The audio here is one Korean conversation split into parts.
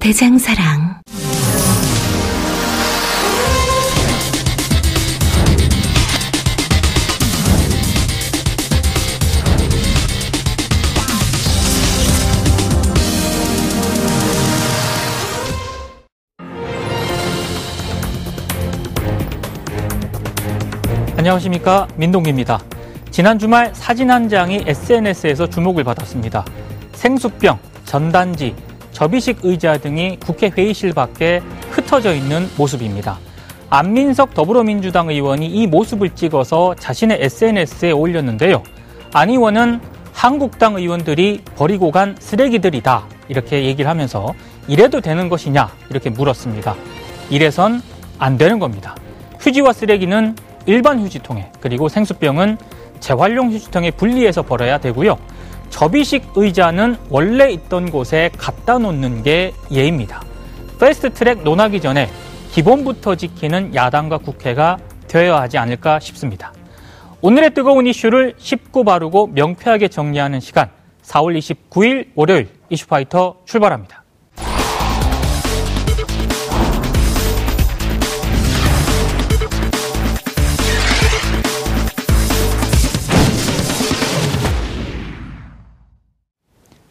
대장사랑. 안녕하십니까 민동기입니다. 지난 주말 사진 한 장이 SNS에서 주목을 받았습니다. 생수병, 전단지, 접이식 의자 등이 국회 회의실 밖에 흩어져 있는 모습입니다. 안민석 더불어민주당 의원이 이 모습을 찍어서 자신의 SNS에 올렸는데요. 안 의원은 한국당 의원들이 버리고 간 쓰레기들이다 이렇게 얘기를 하면서 이래도 되는 것이냐 이렇게 물었습니다. 이래선 안 되는 겁니다. 휴지와 쓰레기는 일반 휴지통에 그리고 생수병은 재활용 휴지통에 분리해서 버려야 되고요. 접이식 의자는 원래 있던 곳에 갖다 놓는 게 예입니다. 패스트 트랙 논하기 전에 기본부터 지키는 야당과 국회가 되어야 하지 않을까 싶습니다. 오늘의 뜨거운 이슈를 쉽고 바르고 명쾌하게 정리하는 시간 4월 29일 월요일 이슈파이터 출발합니다.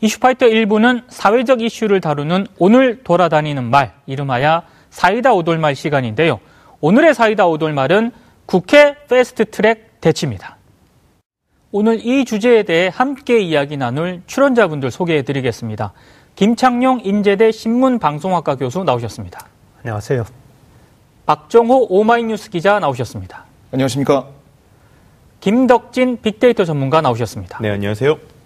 이슈파이터 1부는 사회적 이슈를 다루는 오늘 돌아다니는 말, 이름하여 사이다 오돌말 시간인데요. 오늘의 사이다 오돌말은 국회 패스트 트랙 대치입니다. 오늘 이 주제에 대해 함께 이야기 나눌 출연자분들 소개해 드리겠습니다. 김창룡 인제대 신문방송학과 교수 나오셨습니다. 안녕하세요. 박정호 오마이뉴스 기자 나오셨습니다. 안녕하십니까. 김덕진 빅데이터 전문가 나오셨습니다. 네, 안녕하세요.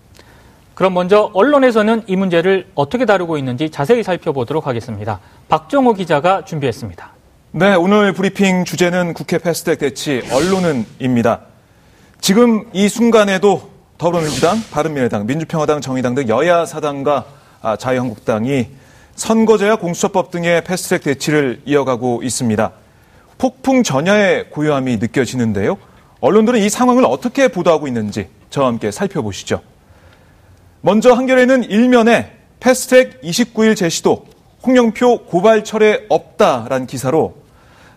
그럼 먼저 언론에서는 이 문제를 어떻게 다루고 있는지 자세히 살펴보도록 하겠습니다. 박정호 기자가 준비했습니다. 네, 오늘 브리핑 주제는 국회 패스트 트랙 대치 언론은입니다. 지금 이 순간에도 더불어민주당, 바른미래당, 민주평화당, 정의당 등 여야 4당과 아, 자유한국당이 선거제와 공수처법 등의 패스트 트랙 대치를 이어가고 있습니다. 폭풍 전야의 고요함이 느껴지는데요. 언론들은 이 상황을 어떻게 보도하고 있는지 저와 함께 살펴보시죠. 먼저 한겨레는 일면에 패스트트랙 29일 제시도 홍영표 고발 철회 없다라는 기사로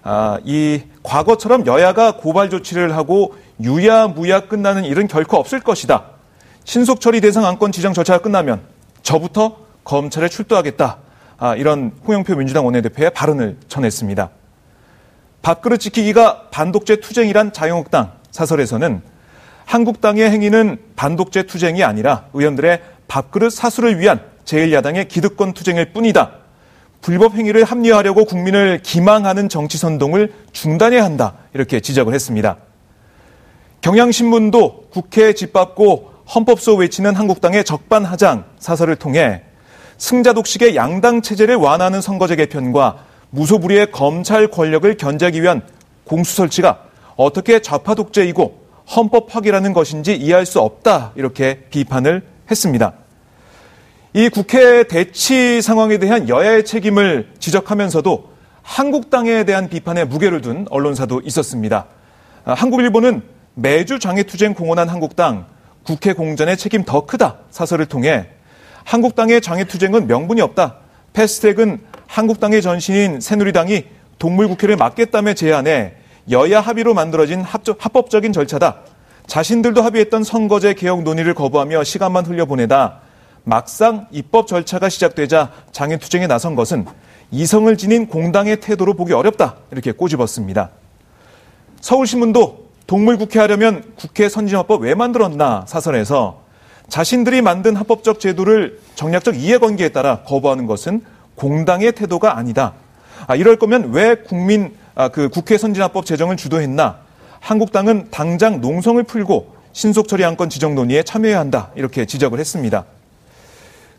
아, 이 과거처럼 여야가 고발 조치를 하고 유야무야 끝나는 일은 결코 없을 것이다. 신속 처리 대상 안건 지정 절차가 끝나면 저부터 검찰에 출두하겠다. 아, 이런 홍영표 민주당 원내대표의 발언을 전했습니다. 밥그릇 지키기가 반독재 투쟁이란 자유한국당 사설에서는 한국당의 행위는 반독재 투쟁이 아니라 의원들의 밥그릇 사수를 위한 제1야당의 기득권 투쟁일 뿐이다. 불법 행위를 합리화하려고 국민을 기망하는 정치 선동을 중단해야 한다. 이렇게 지적을 했습니다. 경향신문도 국회에 짓밟고 헌법소 외치는 한국당의 적반하장 사설을 통해 승자 독식의 양당 체제를 완화하는 선거제 개편과 무소불위의 검찰 권력을 견제하기 위한 공수 설치가 어떻게 좌파 독재이고 헌법 파기라는 것인지 이해할 수 없다 이렇게 비판을 했습니다. 이 국회 대치 상황에 대한 여야의 책임을 지적하면서도 한국당에 대한 비판에 무게를 둔 언론사도 있었습니다. 한국일보는 매주 장애투쟁 공언한 한국당 국회 공전의 책임 더 크다 사설을 통해 한국당의 장애투쟁은 명분이 없다. 패스트랙은 한국당의 전신인 새누리당이 동물국회를 막겠다며 제안해 여야 합의로 만들어진 합법적인 절차다. 자신들도 합의했던 선거제 개혁 논의를 거부하며 시간만 흘려보내다 막상 입법 절차가 시작되자 장애 투쟁에 나선 것은 이성을 지닌 공당의 태도로 보기 어렵다. 이렇게 꼬집었습니다. 서울신문도 동물국회 하려면 국회 선진화법 왜 만들었나 사설에서 자신들이 만든 합법적 제도를 정략적 이해관계에 따라 거부하는 것은 공당의 태도가 아니다. 아, 이럴 거면 왜 국민 아, 그 국회 선진화법 제정을 주도했나? 한국당은 당장 농성을 풀고 신속 처리 안건 지정 논의에 참여해야 한다. 이렇게 지적을 했습니다.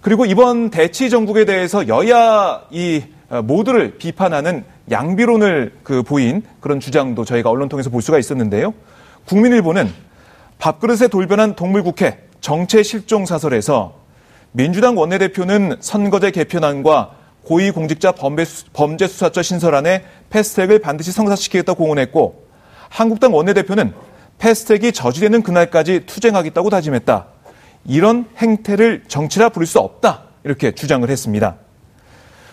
그리고 이번 대치 정국에 대해서 여야 이 어, 모두를 비판하는 양비론을 그 보인 그런 주장도 저희가 언론 통해서 볼 수가 있었는데요. 국민일보는 밥그릇에 돌변한 동물국회 정체 실종 사설에서 민주당 원내대표는 선거제 개편안과 고위공직자 범죄수사처 신설안에 패스트트랙을 반드시 성사시키겠다 공언했고 한국당 원내대표는 패스트트랙이 저지되는 그날까지 투쟁하겠다고 다짐했다. 이런 행태를 정치라 부를 수 없다. 이렇게 주장을 했습니다.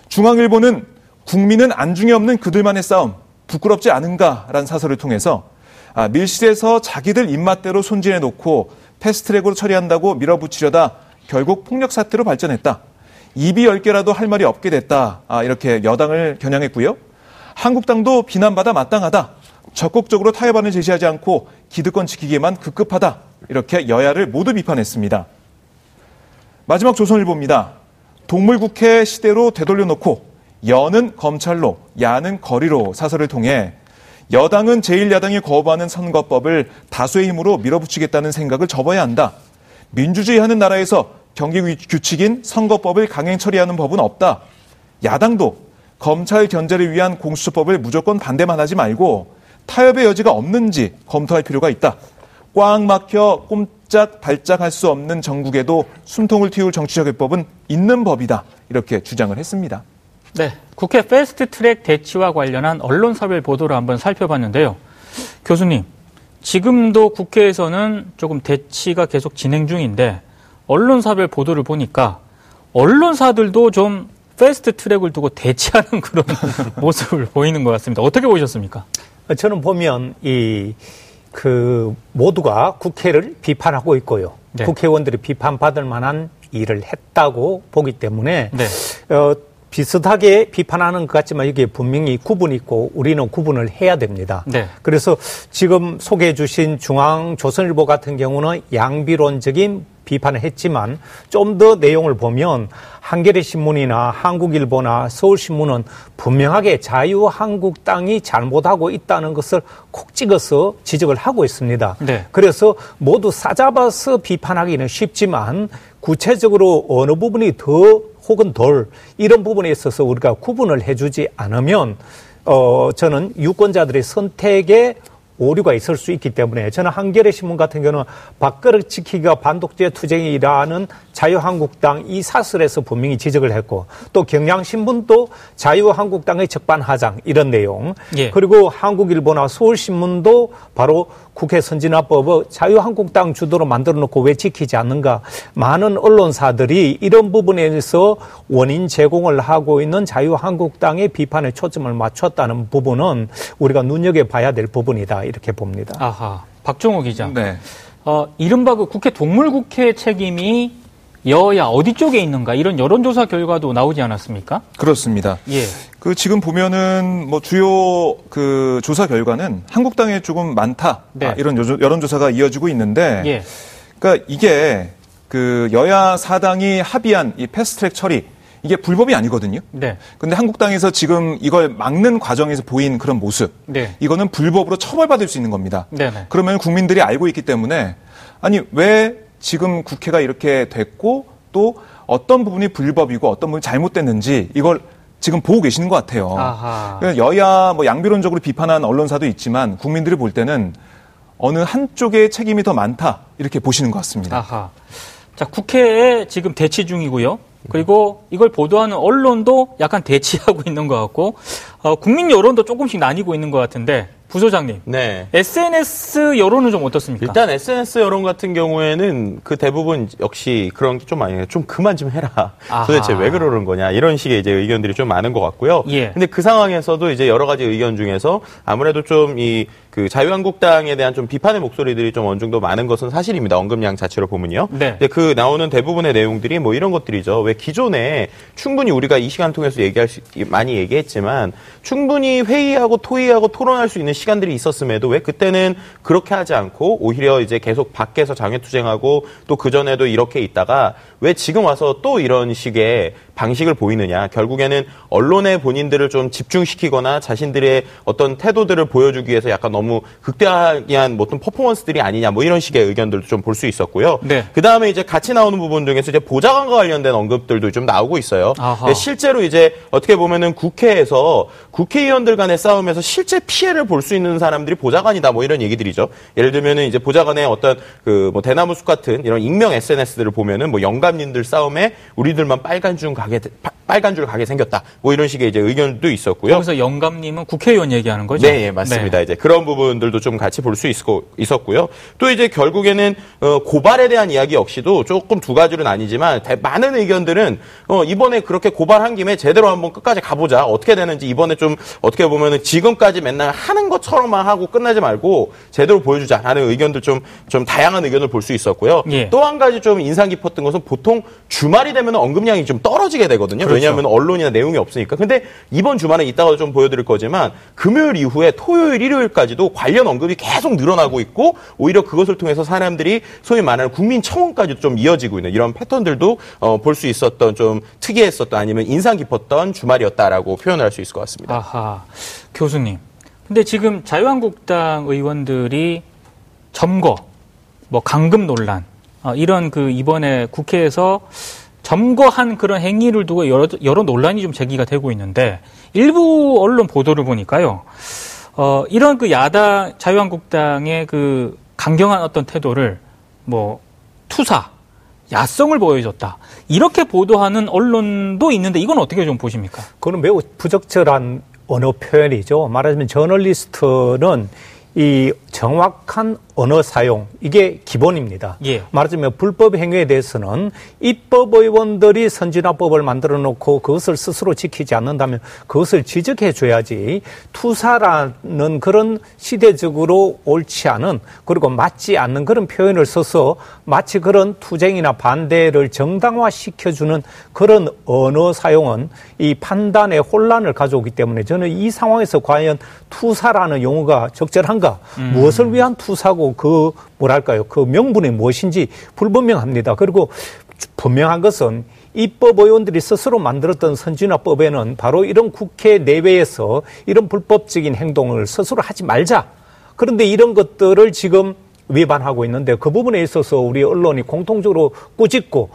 중앙일보는 국민은 안중에 없는 그들만의 싸움 부끄럽지 않은가라는 사설을 통해서 아, 밀실에서 자기들 입맛대로 손질해 놓고 패스트트랙으로 처리한다고 밀어붙이려다 결국 폭력 사태로 발전했다. 입이 열 개라도 할 말이 없게 됐다. 아, 이렇게 여당을 겨냥했고요. 한국당도 비난받아 마땅하다. 적극적으로 타협안을 제시하지 않고 기득권 지키기에만 급급하다. 이렇게 여야를 모두 비판했습니다. 마지막 조선일보입니다. 동물국회 시대로 되돌려놓고 여는 검찰로, 야는 거리로 사설을 통해 여당은 제1야당이 거부하는 선거법을 다수의 힘으로 밀어붙이겠다는 생각을 접어야 한다. 민주주의 하는 나라에서 경기 규칙인 선거법을 강행 처리하는 법은 없다. 야당도 검찰 견제를 위한 공수처법을 무조건 반대만 하지 말고 타협의 여지가 없는지 검토할 필요가 있다. 꽉 막혀 옴짝달싹할 수 없는 정국에도 숨통을 틔울 정치적 해법은 있는 법이다. 이렇게 주장을 했습니다. 네, 국회 패스트 트랙 대치와 관련한 언론사별 보도를 한번 살펴봤는데요. 교수님, 지금도 국회에서는 조금 대치가 계속 진행 중인데 언론사별 보도를 보니까 언론사들도 좀 패스트 트랙을 두고 대치하는 그런 모습을 보이는 것 같습니다. 어떻게 보셨습니까? 저는 보면 이 그 모두가 국회를 비판하고 있고요. 네. 국회의원들이 비판받을 만한 일을 했다고 보기 때문에 네. 어, 비슷하게 비판하는 것 같지만 이게 분명히 구분이 있고 우리는 구분을 해야 됩니다. 네. 그래서 지금 소개해 주신 중앙조선일보 같은 경우는 양비론적인 비판을 했지만 좀 더 내용을 보면 한겨레 신문이나 한국일보나 서울신문은 분명하게 자유한국당이 잘못하고 있다는 것을 콕 찍어서 지적을 하고 있습니다. 네. 그래서 모두 싸잡아서 비판하기는 쉽지만 구체적으로 어느 부분이 더 혹은 덜 이런 부분에 있어서 우리가 구분을 해주지 않으면 어 저는 유권자들의 선택에 오류가 있을 수 있기 때문에 저는 한겨레 신문 같은 경우는 밥그릇 지키기가 반독재 투쟁이라는 자유한국당 이 사설에서 분명히 지적을 했고 또 경향신문도 자유한국당의 적반하장 이런 내용 예. 그리고 한국일보나 서울신문도 바로 국회 선진화법을 자유한국당 주도로 만들어 놓고 왜 지키지 않는가 많은 언론사들이 이런 부분에서 원인 제공을 하고 있는 자유한국당의 비판에 초점을 맞췄다는 부분은 우리가 눈여겨봐야 될 부분이다 이렇게 봅니다. 아하 박종호 기자. 네. 어, 이른바 그 국회 동물국회 책임이 여야 어디 쪽에 있는가 이런 여론조사 결과도 나오지 않았습니까? 그렇습니다. 예. 그 지금 보면은 뭐 주요 그 조사 결과는 한국당에 조금 많다 네. 아, 이런 여론조사가 이어지고 있는데, 예. 그러니까 이게 그 여야 사당이 합의한 이 패스트트랙 처리 이게 불법이 아니거든요. 네. 근데 한국당에서 지금 이걸 막는 과정에서 보인 그런 모습, 네. 이거는 불법으로 처벌받을 수 있는 겁니다. 네네. 그러면 국민들이 알고 있기 때문에 아니 왜 지금 국회가 이렇게 됐고 또 어떤 부분이 불법이고 어떤 부분이 잘못됐는지 이걸 지금 보고 계시는 것 같아요. 아하. 여야 뭐 양비론적으로 비판한 언론사도 있지만 국민들이 볼 때는 어느 한쪽의 책임이 더 많다 이렇게 보시는 것 같습니다. 아하. 자 국회에 지금 대치 중이고요. 그리고 이걸 보도하는 언론도 약간 대치하고 있는 것 같고 어, 국민 여론도 조금씩 나뉘고 있는 것 같은데 부소장님. 네. SNS 여론은 좀 어떻습니까? 일단 SNS 여론 같은 경우에는 그 대부분 역시 그런 게 좀 많이 해요. 좀 그만 좀 해라. 아하. 도대체 왜 그러는 거냐. 이런 식의 이제 의견들이 좀 많은 것 같고요. 예. 근데 그 상황에서도 이제 여러 가지 의견 중에서 아무래도 좀 이 그 자유한국당에 대한 좀 비판의 목소리들이 좀 어느 정도 많은 것은 사실입니다. 언급량 자체로 보면요. 네. 근데 그 나오는 대부분의 내용들이 뭐 이런 것들이죠. 왜 기존에 충분히 우리가 이 시간 통해서 얘기할 수, 많이 얘기했지만 충분히 회의하고 토의하고 토론할 수 있는 시간들이 있었음에도 왜 그때는 그렇게 하지 않고 오히려 이제 계속 밖에서 장외 투쟁하고 또 그 전에도 이렇게 있다가 왜 지금 와서 또 이런 식의 방식을 보이느냐. 결국에는 언론의 본인들을 좀 집중시키거나 자신들의 어떤 태도들을 보여주기 위해서 약간 너무 극대화한 어떤 퍼포먼스들이 아니냐 뭐 이런 식의 의견들도 좀 볼 수 있었고요. 네. 그 다음에 이제 같이 나오는 부분 중에서 이제 보좌관과 관련된 언급들도 좀 나오고 있어요. 네, 실제로 이제 어떻게 보면은 국회에서 국회의원들 간의 싸움에서 실제 피해를 볼 수 있는 사람들이 보좌관이다 뭐 이런 얘기들이죠. 예를 들면은 이제 보좌관의 어떤 그 뭐 대나무 숲 같은 이런 익명 SNS들을 보면은 뭐 영감님들 싸움에 우리들만 빨간 줄 가게 빨간 줄 가게 생겼다. 뭐 이런 식의 이제 의견도 있었고요. 거기서 영감님은 국회의원 얘기하는 거죠? 네, 예, 맞습니다. 네. 이제 그런 부분들도 좀 같이 볼 수 있었고요. 또 이제 결국에는 어, 고발에 대한 이야기 역시도 조금 두 가지로 나뉘지만 많은 의견들은 어, 이번에 그렇게 고발한 김에 제대로 한번 끝까지 가보자. 어떻게 되는지 이번에 좀 어떻게 보면은 지금까지 맨날 하는 것처럼만 하고 끝나지 말고 제대로 보여주자 하는 의견들 좀, 좀 다양한 의견을 볼 수 있었고요. 예. 또한 가지 좀 인상 깊었던 것은 보통 주말이 되면 언급량이 좀 떨어지 게 되거든요. 그렇죠. 왜냐하면 언론이나 내용이 없으니까. 근데 이번 주말에 이따가 좀 보여드릴 거지만 금요일 이후에 토요일, 일요일까지도 관련 언급이 계속 늘어나고 있고 오히려 그것을 통해서 사람들이 소위 말하는 국민 청원까지도 좀 이어지고 있는 이런 패턴들도 어, 볼 수 있었던 좀 특이했었던 아니면 인상 깊었던 주말이었다라고 표현을 할수 있을 것 같습니다. 아하, 교수님. 근데 지금 자유한국당 의원들이 점거, 뭐 강금 논란 어, 이런 그 이번에 국회에서 점거한 그런 행위를 두고 여러, 여러 논란이 좀 제기가 되고 있는데 일부 언론 보도를 보니까요. 어, 이런 그 야당 자유한국당의 그 강경한 어떤 태도를 뭐 투사, 야성을 보여줬다. 이렇게 보도하는 언론도 있는데 이건 어떻게 좀 보십니까? 그건 매우 부적절한 언어 표현이죠. 말하자면 저널리스트는 이 정확한 언어 사용 이게 기본입니다. 예. 말하자면 불법 행위에 대해서는 입법 의원들이 선진화법을 만들어 놓고 그것을 스스로 지키지 않는다면 그것을 지적해 줘야지 투사라는 그런 시대적으로 옳지 않은 그리고 맞지 않는 그런 표현을 써서 마치 그런 투쟁이나 반대를 정당화 시켜 주는 그런 언어 사용은 이 판단에 혼란을 가져오기 때문에 저는 이 상황에서 과연 투사라는 용어가 적절한가 음. 무엇을 위한 투사고 그 뭐랄까요 그 명분이 무엇인지 불분명합니다. 그리고 분명한 것은 입법 의원들이 스스로 만들었던 선진화법에는 바로 이런 국회 내외에서 이런 불법적인 행동을 스스로 하지 말자. 그런데 이런 것들을 지금 위반하고 있는데 그 부분에 있어서 우리 언론이 공통적으로 꾸짖고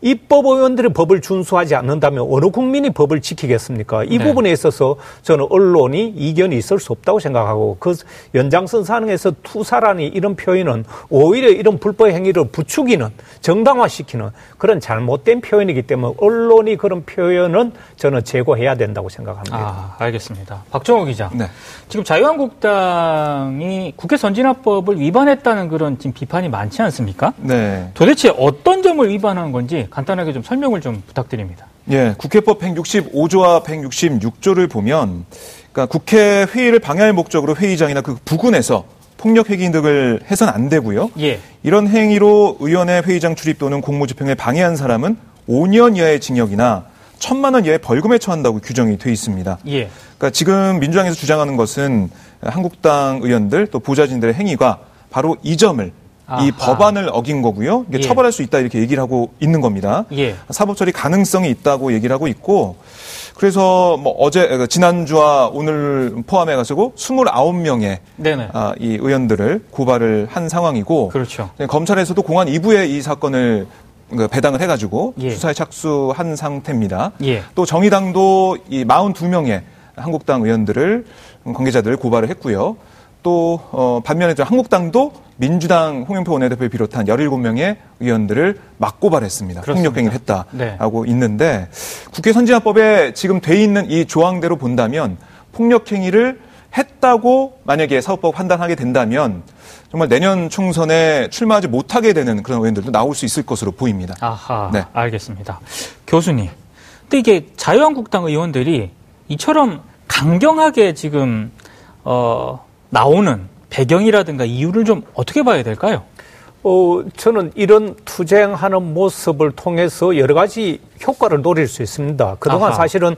입법 의원들이 법을 준수하지 않는다면 어느 국민이 법을 지키겠습니까? 이 네. 부분에 있어서 저는 언론이 이견이 있을 수 없다고 생각하고 그 연장선 상황에서 투사라니 이런 표현은 오히려 이런 불법 행위를 부추기는 정당화시키는 그런 잘못된 표현이기 때문에 언론이 그런 표현은 저는 제거해야 된다고 생각합니다. 아, 알겠습니다. 박정호 기자. 네. 지금 자유한국당이 국회 선진화법을 위반했다는 그런 지금 비판이 많지 않습니까? 네. 도대체 어떤 점을 위반한 건지 간단하게 좀 설명을 좀 부탁드립니다. 예, 국회법 165조와 166조를 보면 그러니까 국회 회의를 방해할 목적으로 회의장이나 그 부근에서 폭력 회기 등을 해선 안 되고요. 예. 이런 행위로 의원의 회의장 출입 또는 공무 집행을 방해한 사람은 5년 이하의 징역이나 천만 원 이하의 벌금에 처한다고 규정이 돼 있습니다. 예. 그러니까 지금 민주당에서 주장하는 것은 한국당 의원들 또 보좌진들의 행위가 바로 이 점을 아하. 이 법안을 어긴 거고요. 이게 예. 처벌할 수 있다 이렇게 얘기를 하고 있는 겁니다. 예. 사법 처리 가능성이 있다고 얘기를 하고 있고 그래서 뭐 어제 그 지난주와 오늘 포함해 가지고 29명의 아, 이 의원들을 고발을 한 상황이고 그렇죠. 네, 검찰에서도 공안 2부에 이 사건을 그 배당을 해가지고 예. 수사에 착수한 상태입니다. 예. 또 정의당도 이 42명의 한국당 의원들을 관계자들을 고발을 했고요. 또 어, 반면에 한국당도 민주당 홍영표 원내대표를 비롯한 17명의 의원들을 맞고발했습니다. 폭력행위를 했다라고 네. 있는데 국회 선진화법에 지금 돼 있는 이 조항대로 본다면 폭력행위를 했다고 만약에 사법법 판단하게 된다면 정말 내년 총선에 출마하지 못하게 되는 그런 의원들도 나올 수 있을 것으로 보입니다. 아하, 네. 알겠습니다. 교수님, 근데 이게 자유한국당 의원들이 이처럼 강경하게 지금 어, 나오는 배경이라든가 이유를 좀 어떻게 봐야 될까요? 어, 저는 이런 투쟁하는 모습을 통해서 여러 가지 효과를 노릴 수 있습니다. 그동안 아하. 사실은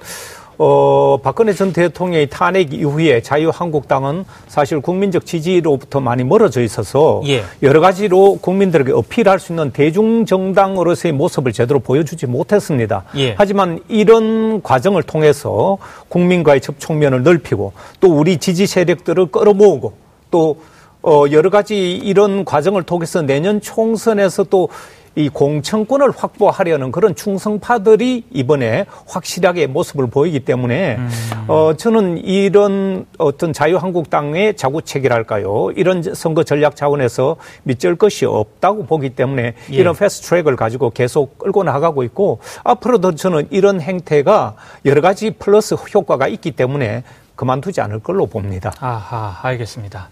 어, 박근혜 전 대통령의 탄핵 이후에 자유한국당은 사실 국민적 지지로부터 많이 멀어져 있어서 예. 여러 가지로 국민들에게 어필할 수 있는 대중정당으로서의 모습을 제대로 보여주지 못했습니다. 예. 하지만 이런 과정을 통해서 국민과의 접촉면을 넓히고 또 우리 지지 세력들을 끌어모으고 또 어, 여러 가지 이런 과정을 통해서 내년 총선에서 또 이 공천권을 확보하려는 그런 충성파들이 이번에 확실하게 모습을 보이기 때문에 음. 어 저는 이런 어떤 자유한국당의 자구책이랄까요 이런 선거 전략 차원에서 믿을 것이 없다고 보기 때문에 예. 이런 패스트 트랙을 가지고 계속 끌고 나가고 있고 앞으로도 저는 이런 행태가 여러 가지 플러스 효과가 있기 때문에 그만두지 않을 걸로 봅니다. 아하 알겠습니다.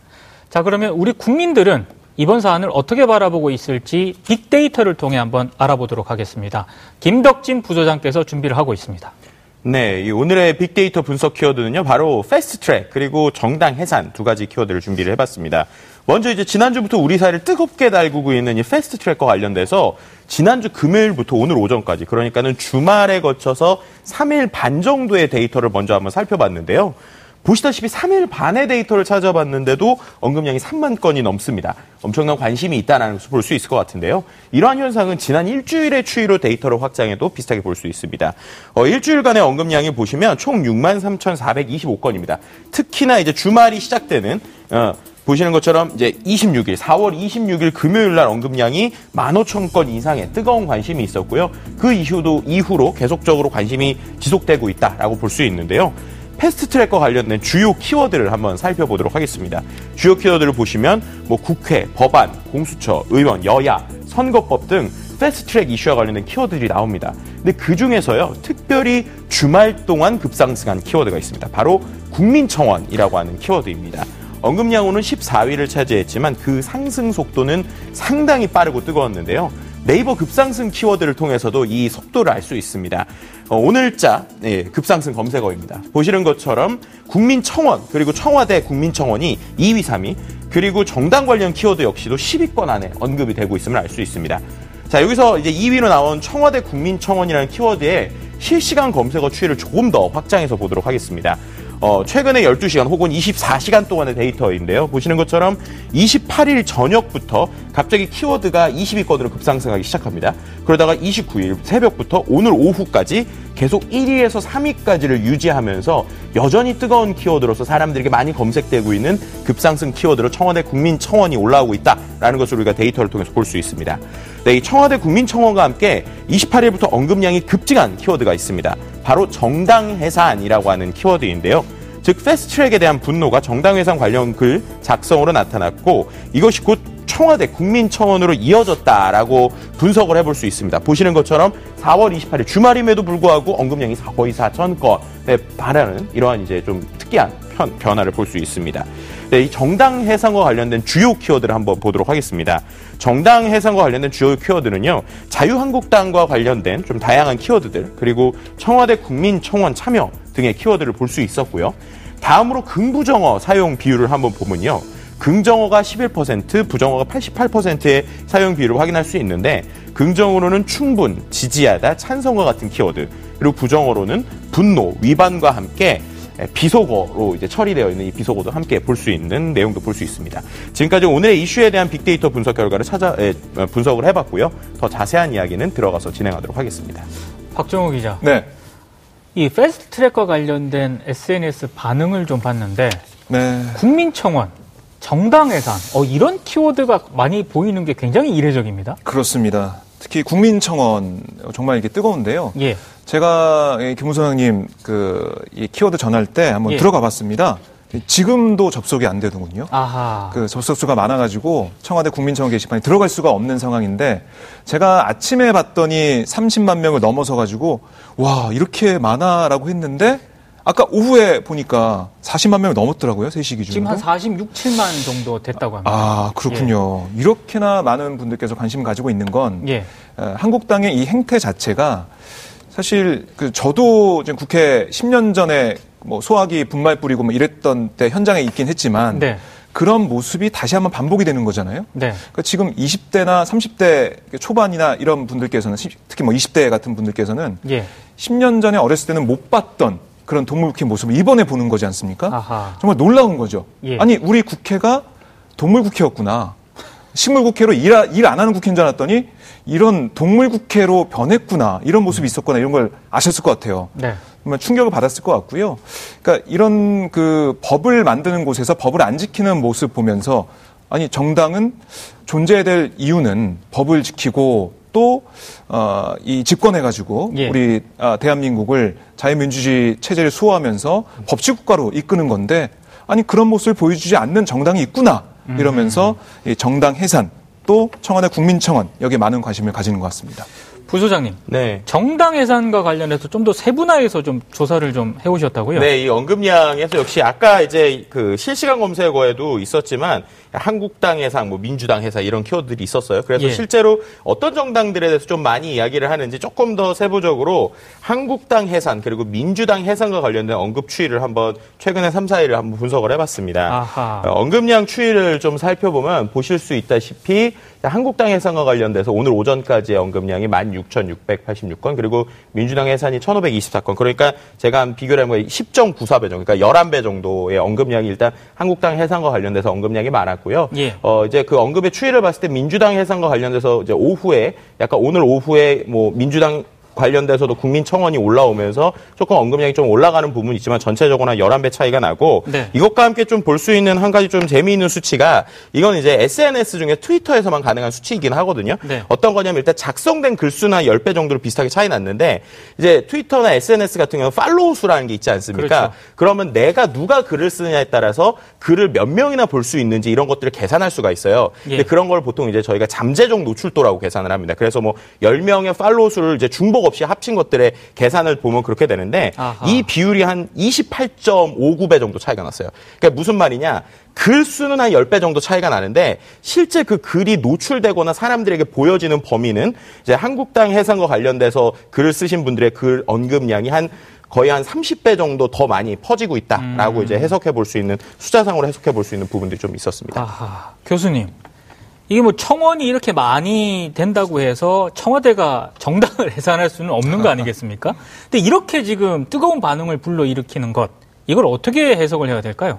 자 그러면 우리 국민들은 이번 사안을 어떻게 바라보고 있을지 빅데이터를 통해 한번 알아보도록 하겠습니다. 김덕진 부소장께서 준비를 하고 있습니다. 네, 오늘의 빅데이터 분석 키워드는요, 바로 패스트트랙 그리고 정당 해산 두 가지 키워드를 준비를 해봤습니다. 먼저 이제 지난주부터 우리 사회를 뜨겁게 달구고 있는 이 패스트트랙과 관련돼서 지난주 금요일부터 오늘 오전까지 그러니까는 주말에 거쳐서 3일 반 정도의 데이터를 먼저 한번 살펴봤는데요. 보시다시피 3일 반의 데이터를 찾아봤는데도 언급량이 3만 건이 넘습니다. 엄청난 관심이 있다는 것을 볼 수 있을 것 같은데요. 이러한 현상은 지난 일주일의 추이로 데이터를 확장해도 비슷하게 볼 수 있습니다. 어, 일주일간의 언급량이 보시면 총 6만 3,425건입니다. 특히나 이제 주말이 시작되는 어, 보시는 것처럼 이제 26일, 4월 26일 금요일 날 언급량이 15,000건 이상의 뜨거운 관심이 있었고요. 그 이후도 이후로 계속적으로 관심이 지속되고 있다라고 볼 수 있는데요. 패스트트랙과 관련된 주요 키워드를 한번 살펴보도록 하겠습니다. 주요 키워드를 보시면 뭐 국회, 법안, 공수처, 의원, 여야, 선거법 등 패스트트랙 이슈와 관련된 키워드들이 나옵니다. 근데 그 중에서요, 특별히 주말 동안 급상승한 키워드가 있습니다. 바로 국민청원이라고 하는 키워드입니다. 언급량으로는 14위를 차지했지만 그 상승 속도는 상당히 빠르고 뜨거웠는데요. 네이버 급상승 키워드를 통해서도 이 속도를 알 수 있습니다. 어, 오늘자 네, 급상승 검색어입니다. 보시는 것처럼 국민청원 그리고 청와대 국민청원이 2위, 3위 그리고 정당 관련 키워드 역시도 10위권 안에 언급이 되고 있음을 알 수 있습니다. 자 여기서 이제 2위로 나온 청와대 국민청원이라는 키워드에 실시간 검색어 추이를 조금 더 확장해서 보도록 하겠습니다. 어, 최근에 12시간 혹은 24시간 동안의 데이터인데요. 보시는 것처럼 28일 저녁부터 갑자기 키워드가 20위권으로 급상승하기 시작합니다. 그러다가 29일 새벽부터 오늘 오후까지 계속 1위에서 3위까지를 유지하면서 여전히 뜨거운 키워드로서 사람들에게 많이 검색되고 있는 급상승 키워드로 청와대 국민청원이 올라오고 있다라는 것을 우리가 데이터를 통해서 볼 수 있습니다. 네, 이 청와대 국민청원과 함께 28일부터 언급량이 급증한 키워드가 있습니다. 바로 정당 해산이라고 하는 키워드인데요. 즉 패스트트랙에 대한 분노가 정당 해산 관련 글 작성으로 나타났고 이것이 곧 청와대 국민청원으로 이어졌다라고 분석을 해볼 수 있습니다. 보시는 것처럼 4월 28일 주말임에도 불구하고 언급량이 거의 4천 건에 반하는 이러한 이제 좀 특이한 변화를 볼 수 있습니다. 네, 이 정당 해상과 관련된 주요 키워드를 한번 보도록 하겠습니다. 정당 해상과 관련된 주요 키워드는요, 자유한국당과 관련된 좀 다양한 키워드들, 그리고 청와대 국민청원 참여 등의 키워드를 볼 수 있었고요. 다음으로 긍부정어 사용 비율을 한번 보면요. 긍정어가 11%, 부정어가 88%의 사용 비율을 확인할 수 있는데 긍정어로는 충분, 지지하다, 찬성과 같은 키워드 그리고 부정어로는 분노, 위반과 함께 비속어로 이제 처리되어 있는 이 비속어도 함께 볼 수 있는 내용도 볼 수 있습니다. 지금까지 오늘의 이슈에 대한 빅데이터 분석 결과를 찾아 에, 분석을 해봤고요. 더 자세한 이야기는 들어가서 진행하도록 하겠습니다. 박정호 기자. 네. 이 패스트 트랙과 관련된 SNS 반응을 좀 봤는데 네. 국민청원 정당 해산 어, 이런 키워드가 많이 보이는 게 굉장히 이례적입니다. 그렇습니다. 특히 국민청원 정말 이게 뜨거운데요. 예. 제가 김무성님 그 키워드 전할 때 한번 예. 들어가 봤습니다. 지금도 접속이 안 되더군요. 아하. 그 접속수가 많아가지고 청와대 국민청원 게시판에 들어갈 수가 없는 상황인데 제가 아침에 봤더니 30만 명을 넘어서 가지고 와 이렇게 많아라고 했는데 아까 오후에 보니까 40만 명이 넘었더라고요, 3시 기준으로. 지금 한 46, 7만 정도 됐다고 합니다. 아, 그렇군요. 예. 이렇게나 많은 분들께서 관심 을 가지고 있는 건 예. 한국당의 이 행태 자체가 사실 그 저도 지금 국회 10년 전에 뭐 소화기 분말 뿌리고 뭐 이랬던 때 현장에 있긴 했지만 네. 그런 모습이 다시 한번 반복이 되는 거잖아요. 네. 그러니까 지금 20대나 30대 초반이나 이런 분들께서는 특히 뭐 20대 같은 분들께서는 예. 10년 전에 어렸을 때는 못 봤던 그런 동물국회 모습을 이번에 보는 거지 않습니까? 아하. 정말 놀라운 거죠. 예. 아니 우리 국회가 동물국회였구나. 식물국회로 일 안 하는 국회인 줄 알았더니 이런 동물국회로 변했구나 이런 모습이 있었거나 이런 걸 아셨을 것 같아요. 네. 충격을 받았을 것 같고요. 그러니까 이런 그 법을 만드는 곳에서 법을 안 지키는 모습 보면서 아니 정당은 존재해야 될 이유는 법을 지키고 또, 어, 이 집권해가지고 예. 우리 아, 대한민국을 자유민주주의 체제를 수호하면서 법치국가로 이끄는 건데 아니 그런 모습을 보여주지 않는 정당이 있구나 이러면서 음. 이 정당 해산 또 청와대 국민청원 여기에 많은 관심을 가지는 것 같습니다. 부소장님. 네. 정당 해산과 관련해서 좀 더 세분화해서 좀 조사를 좀 해오셨다고요? 네, 이 언급량에서 역시 아까 이제 그 실시간 검색어에도 있었지만 한국당 해상, 뭐 민주당 해상 이런 키워드들이 있었어요. 그래서 예. 실제로 어떤 정당들에 대해서 좀 많이 이야기를 하는지 조금 더 세부적으로 한국당 해산 그리고 민주당 해산과 관련된 언급 추이를 한번 최근에 3, 4일을 한번 분석을 해봤습니다. 아하. 어, 언급량 추이를 좀 살펴보면 보실 수 있다시피 한국당 해산과 관련돼서 오늘 오전까지의 언급량이 16,686건 그리고 민주당 해산이 1,524건 그러니까 제가 한 비교를 해보면 10.94배 정도 그러니까 11배 정도의 언급량이 일단 한국당 해산과 관련돼서 언급량이 많았고요. 예. 어 이제 그 언급의 추이를 봤을 때 민주당 해산과 관련돼서 이제 오후에 약간 오늘 오후에 뭐 민주당 관련돼서도 국민청원이 올라오면서 조금 언급량이 좀 올라가는 부분이 있지만 전체적으로 한 11배 차이가 나고 네. 이것과 함께 좀 볼 수 있는 한 가지 좀 재미있는 수치가 이건 이제 SNS 중에 트위터에서만 가능한 수치이긴 하거든요. 네. 어떤 거냐면 일단 작성된 글수나 10배 정도로 비슷하게 차이 났는데 이제 트위터나 SNS 같은 경우는 팔로우 수라는 게 있지 않습니까? 그렇죠. 그러면 내가 누가 글을 쓰느냐에 따라서 글을 몇 명이나 볼 수 있는지 이런 것들을 계산할 수가 있어요. 예. 근데 그런 걸 보통 이제 저희가 잠재적 노출도라고 계산을 합니다. 그래서 뭐 10명의 팔로우 수를 이제 중복 없이 합친 것들의 계산을 보면 그렇게 되는데 아하. 이 비율이 한 28.59배 정도 차이가 났어요. 그러니까 무슨 말이냐? 글 수는 한 10배 정도 차이가 나는데 실제 그 글이 노출되거나 사람들에게 보여지는 범위는 이제 한국당 해상과 관련돼서 글을 쓰신 분들의 글 언급량이 한 거의 한 30배 정도 더 많이 퍼지고 있다라고 음. 이제 해석해 볼 수 있는 숫자상으로 해석해 볼 수 있는 부분들이 좀 있었습니다. 아하. 교수님, 이게 뭐 청원이 이렇게 많이 된다고 해서 청와대가 정당을 해산할 수는 없는 거 아니겠습니까? 근데 이렇게 지금 뜨거운 반응을 불러일으키는 것, 이걸 어떻게 해석을 해야 될까요?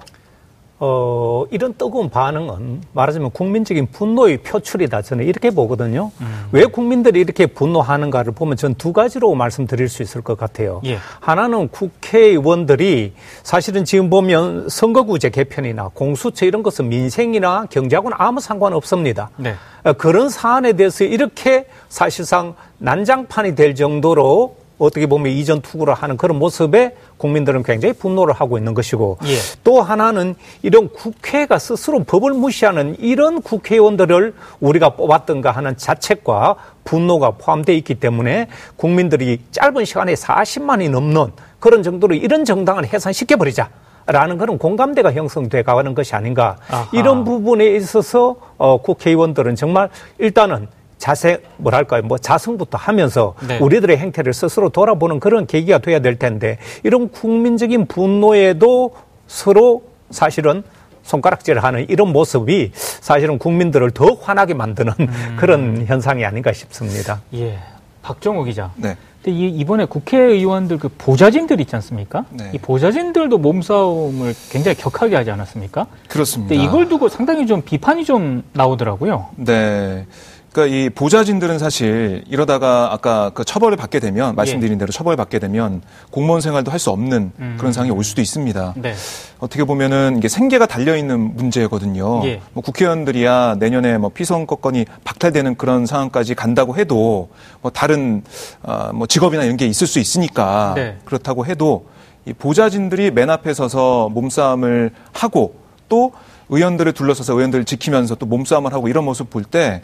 어, 이런 뜨거운 반응은 말하자면 국민적인 분노의 표출이다. 저는 이렇게 보거든요. 음. 왜 국민들이 이렇게 분노하는가를 보면 전 두 가지로 말씀드릴 수 있을 것 같아요. 예. 하나는 국회의원들이 사실은 지금 보면 선거구제 개편이나 공수처 이런 것은 민생이나 경제하고는 아무 상관 없습니다. 네. 어, 그런 사안에 대해서 이렇게 사실상 난장판이 될 정도로 어떻게 보면 이전 투구를 하는 그런 모습에 국민들은 굉장히 분노를 하고 있는 것이고 예. 또 하나는 이런 국회가 스스로 법을 무시하는 이런 국회의원들을 우리가 뽑았던가 하는 자책과 분노가 포함되어 있기 때문에 국민들이 짧은 시간에 40만이 넘는 그런 정도로 이런 정당을 해산시켜버리자. 라는 그런 공감대가 형성돼 가는 것이 아닌가. 아하. 이런 부분에 있어서 어, 국회의원들은 정말 일단은 자세 뭐랄까요 뭐 자성부터 하면서 네. 우리들의 행태를 스스로 돌아보는 그런 계기가 돼야 될 텐데 이런 국민적인 분노에도 서로 사실은 손가락질을 하는 이런 모습이 사실은 국민들을 더 화나게 만드는 음. 그런 현상이 아닌가 싶습니다. 예. 박정호 기자. 네. 근데 이, 번에 국회의원들 그 보좌진들 있지 않습니까? 네. 이 보좌진들도 몸싸움을 굉장히 격하게 하지 않았습니까? 그렇습니다. 근데 이걸 두고 상당히 좀 비판이 좀 나오더라고요. 네. 그러니까 이 보좌진들은 사실 이러다가 아까 그 처벌을 받게 되면 말씀드린 예. 대로 처벌을 받게 되면 공무원 생활도 할 수 없는 음. 그런 상황이 올 수도 있습니다. 네. 어떻게 보면은 이게 생계가 달려 있는 문제거든요. 예. 뭐 국회의원들이야 내년에 뭐 피선거권이 박탈되는 그런 상황까지 간다고 해도 뭐 다른 어, 뭐 직업이나 이런 게 있을 수 있으니까 네. 그렇다고 해도 이 보좌진들이 맨 앞에 서서 몸싸움을 하고 또 의원들을 둘러서서 의원들을 지키면서 또 몸싸움을 하고 이런 모습 볼 때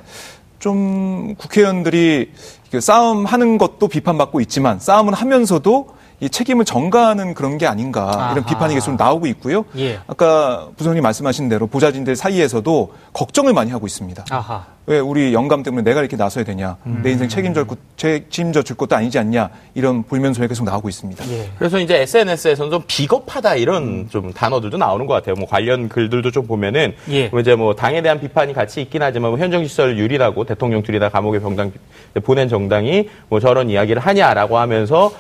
좀 국회의원들이 싸움하는 것도 비판받고 있지만 싸움을 하면서도 이 책임을 전가하는 그런 게 아닌가 아하. 이런 비판이 계속 나오고 있고요. 예. 아까 부장님 말씀하신 대로 보좌진들 사이에서도 걱정을 많이 하고 있습니다. 아하. 왜 우리 영감 때문에 내가 이렇게 나서야 되냐? 음. 내 인생 책임져 책임져 줄 것도 아니지 않냐? 이런 불면 소리 계속 나오고 있습니다. 예. 그래서 이제 SNS에서는 좀 비겁하다 이런 음. 좀 단어들도 나오는 것 같아요. 뭐 관련 글들도 좀 보면은 예. 뭐 이제 뭐 당에 대한 비판이 같이 있긴 하지만 뭐 현정 시설 유리라고 대통령 둘이 다 감옥에 병당 보낸 정당이 뭐 저런 이야기를 하냐라고 하면서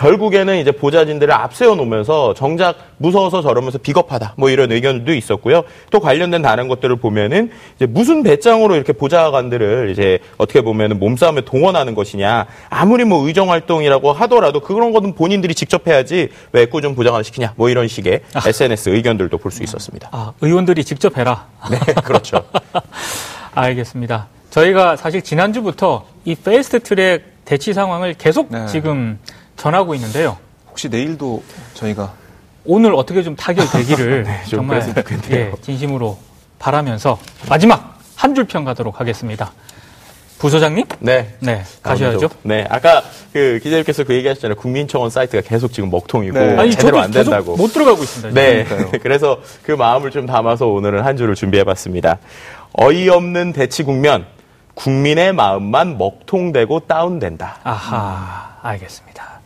결국에는 이제 보좌진들을 앞세워 놓으면서 정작 무서워서 저러면서 비겁하다 뭐 이런 의견도 있었고요. 또 관련된 다른 것들을 보면은 이제 무슨 배짱으로 이렇게 보좌관들을 이제 어떻게 보면은 몸싸움에 동원하는 것이냐 아무리 뭐 의정 활동이라고 하더라도 그런 거는 본인들이 직접 해야지 왜 꾸준 보좌관을 시키냐 뭐 이런 식의 아. SNS 의견들도 볼 수 있었습니다. 아 의원들이 직접 해라. 네 그렇죠. 알겠습니다. 저희가 사실 지난주부터 이 패스트 트랙 대치 상황을 계속 네. 지금 전하고 있는데요. 혹시 내일도 저희가 오늘 어떻게 좀 타결되기를 네, 정말 예, 진심으로 바라면서 마지막 한 줄 평 가도록 하겠습니다. 부소장님? 네. 네. 가셔야죠. 네. 아까 그 기자님께서 그 얘기 하셨잖아요. 국민청원 사이트가 계속 지금 먹통이고 네. 아니, 제대로 안 된다고. 못 들어가고 있습니다. 네. 그래서 그 마음을 좀 담아서 오늘은 한 줄을 준비해 봤습니다. 어이없는 대치 국면, 국민의 마음만 먹통되고 다운된다. 아하, 알겠습니다.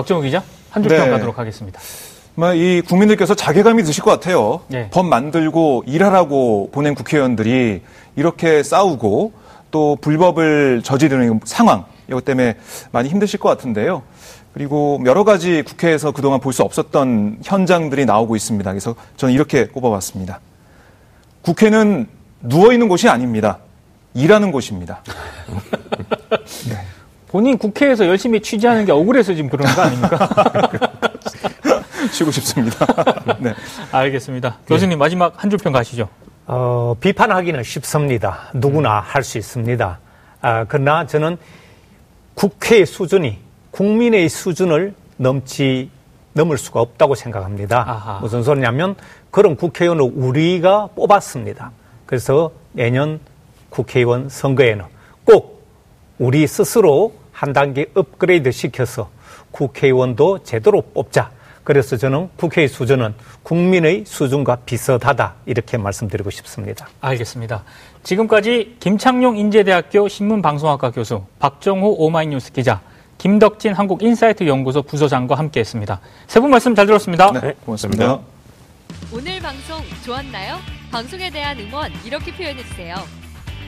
박정우 기자, 한 줄평 네. 가도록 하겠습니다. 이 국민들께서 자괴감이 드실 것 같아요. 네. 법 만들고 일하라고 보낸 국회의원들이 이렇게 싸우고 또 불법을 저지르는 상황, 이것 때문에 많이 힘드실 것 같은데요. 그리고 여러 가지 국회에서 그동안 볼 수 없었던 현장들이 나오고 있습니다. 그래서 저는 이렇게 꼽아봤습니다. 국회는 누워 있는 곳이 아닙니다. 일하는 곳입니다. 네. 본인 국회에서 열심히 취재하는 게 억울해서 지금 그러는 거 아닙니까? 쉬고 싶습니다. 네. 알겠습니다. 교수님 마지막 한 줄 평 가시죠. 어, 비판하기는 쉽습니다. 누구나 음. 할수 있습니다. 아, 그러나 저는 국회의 수준이 국민의 수준을 넘지 넘을 수가 없다고 생각합니다. 아하. 무슨 소리냐면 그런 국회의원을 우리가 뽑았습니다. 그래서 내년 국회의원 선거에는 꼭 우리 스스로 한 단계 업그레이드 시켜서 국회의원도 제대로 뽑자. 그래서 저는 국회의 수준은 국민의 수준과 비슷하다 이렇게 말씀드리고 싶습니다. 알겠습니다. 지금까지 김창룡 인제대학교 신문방송학과 교수, 박정호 오마이뉴스 기자, 김덕진 한국인사이트 연구소 부소장과 함께했습니다. 세 분 말씀 잘 들었습니다. 네, 고맙습니다. 오늘 방송 좋았나요? 방송에 대한 응원 이렇게 표현해 주세요.